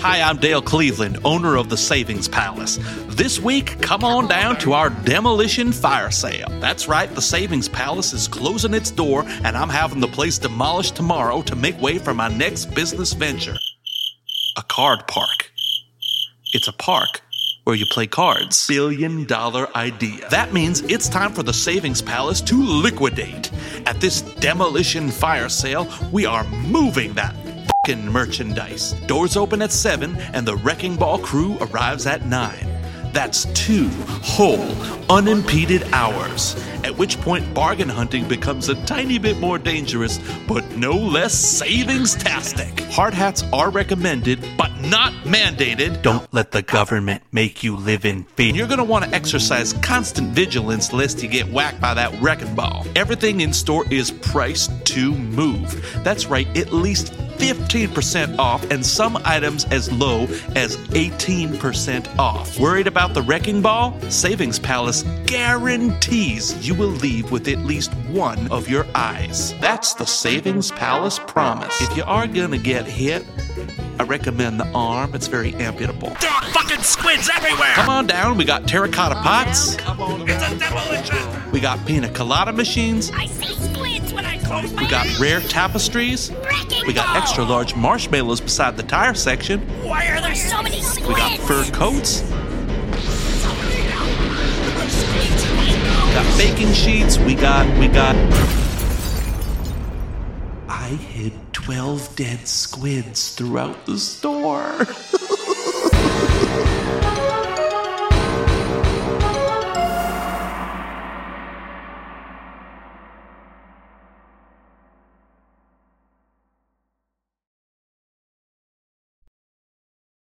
Hi, I'm Dale Cleveland, owner of the Savings Palace. This week, come on down to our demolition fire sale. That's right, the Savings Palace is closing its door, and I'm having the place demolished tomorrow to make way for my next business venture a card park. It's a park where you play cards. Billion dollar idea. That means it's time for the Savings Palace to liquidate. At this demolition fire sale, we are moving that merchandise. Doors open at 7 and the Wrecking Ball crew arrives at 9. That's two whole, unimpeded hours, at which point bargain hunting becomes a tiny bit more dangerous, but no less savings-tastic. Hard hats are recommended, but not mandated. Don't let the government make you live in fear. You're gonna want to exercise constant vigilance lest you get whacked by that wrecking ball. Everything in store is priced to move. That's right, at least 15% off, and some items as low as 18% off. Worried about the wrecking ball? Savings Palace guarantees you will leave with at least one of your eyes. That's the Savings Palace promise. If you are gonna get hit, I recommend the arm. It's very amputable. There are fucking squids everywhere! Come on down. We got terracotta pots. It's a demolition! We got pina colada machines. I see We got rare tapestries. We got extra large marshmallows beside the tire section. Why are there so many squids? We got fur coats. We got baking sheets. We got, we got. I hid 12 dead squids throughout the store.